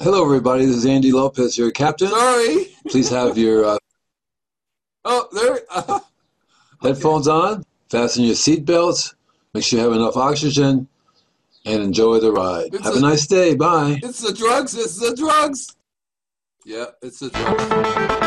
Hello, everybody. This is Andy Lopez, your captain. Sorry. Please have your uh, Oh, there. Uh, headphones on, fasten your seatbelts, make sure you have enough oxygen, and enjoy the ride. It's have a, a- nice day. Bye. it's the drugs. It's the drugs. Yeah, it's the drugs.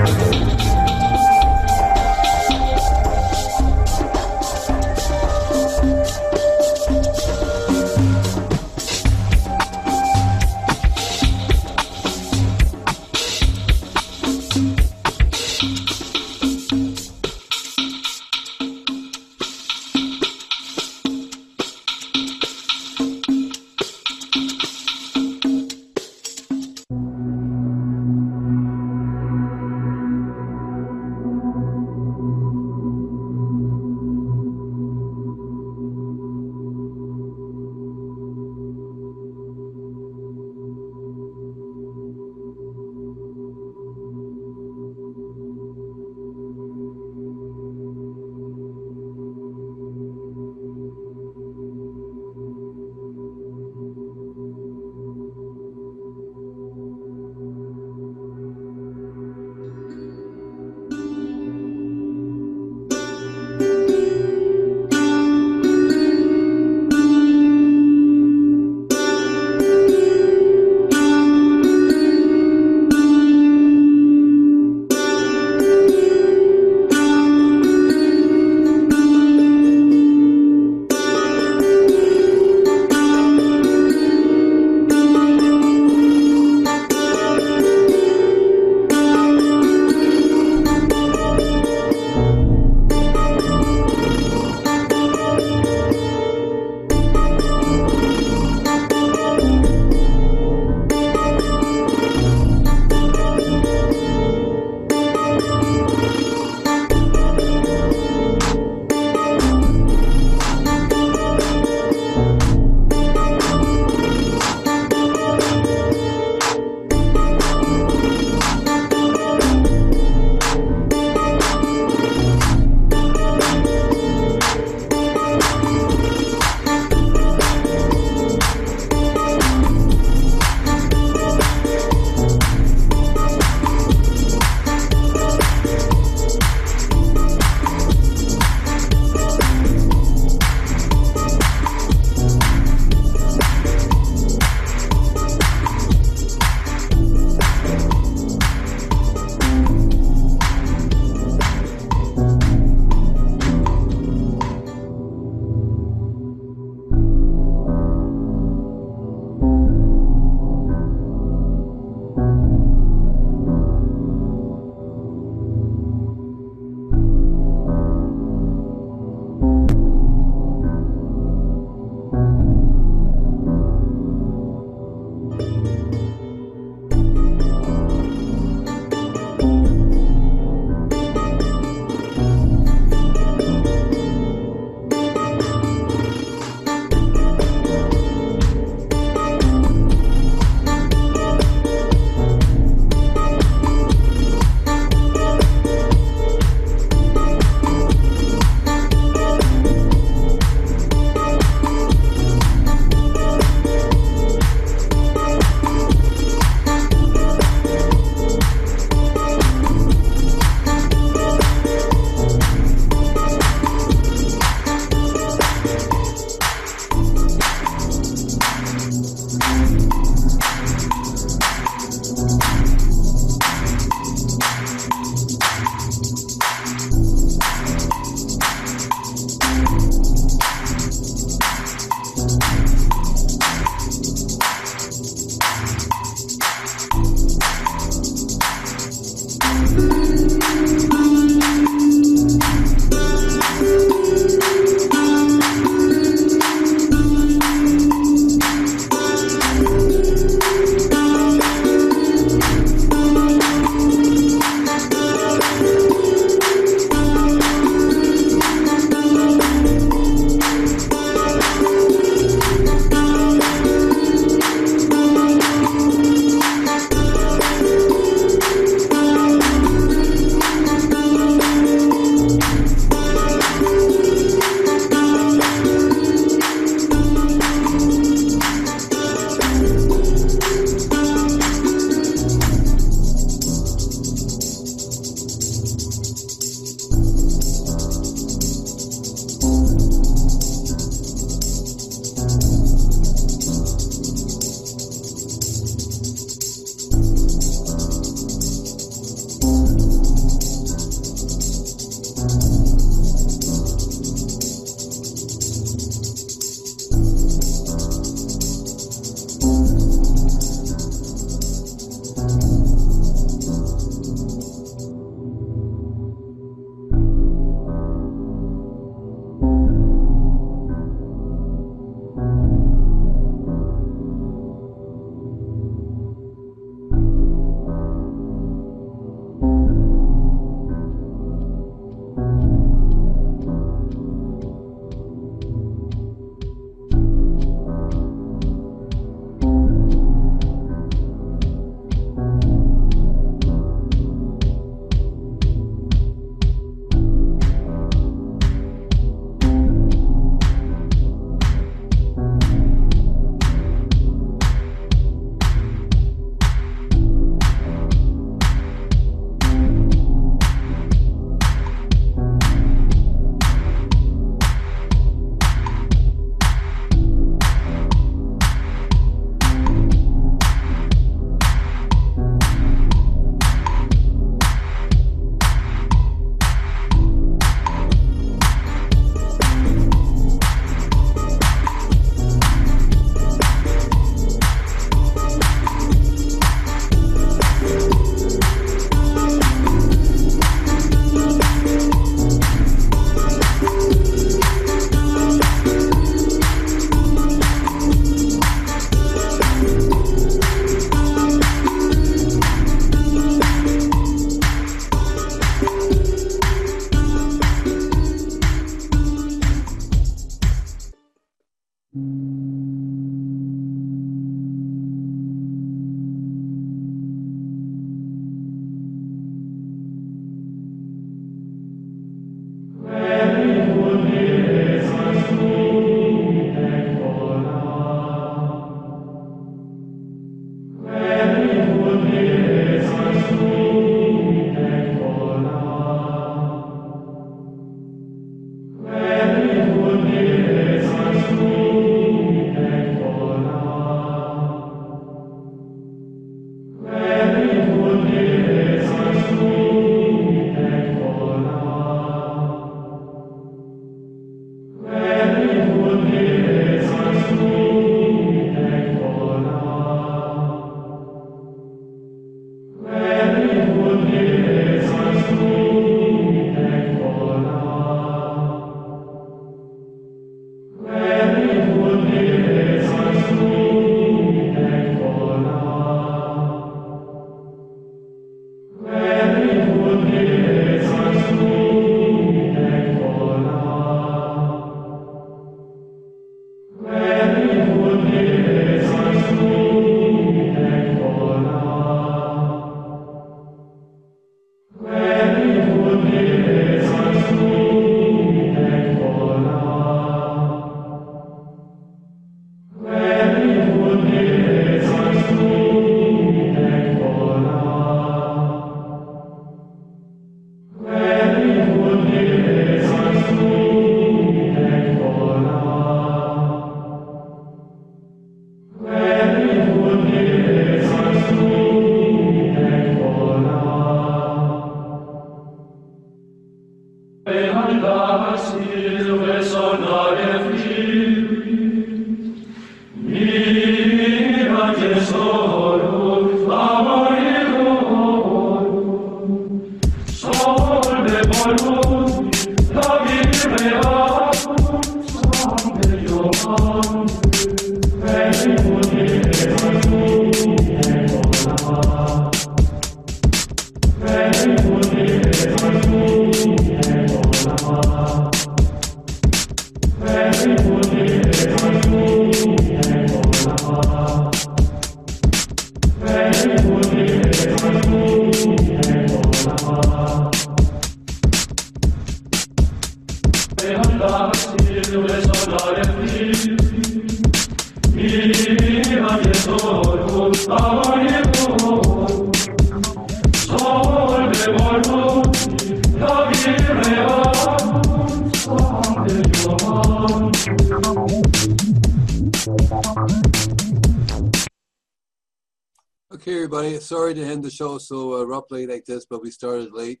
Sorry to end the show so abruptly like this, but we started late.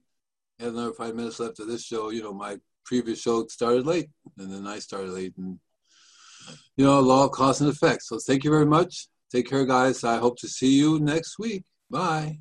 Had another five minutes left of this show. You know, my previous show started late, and then I started late, and you know, law of cause and effect. So thank you very much. Take care, guys. I hope to see you next week. Bye.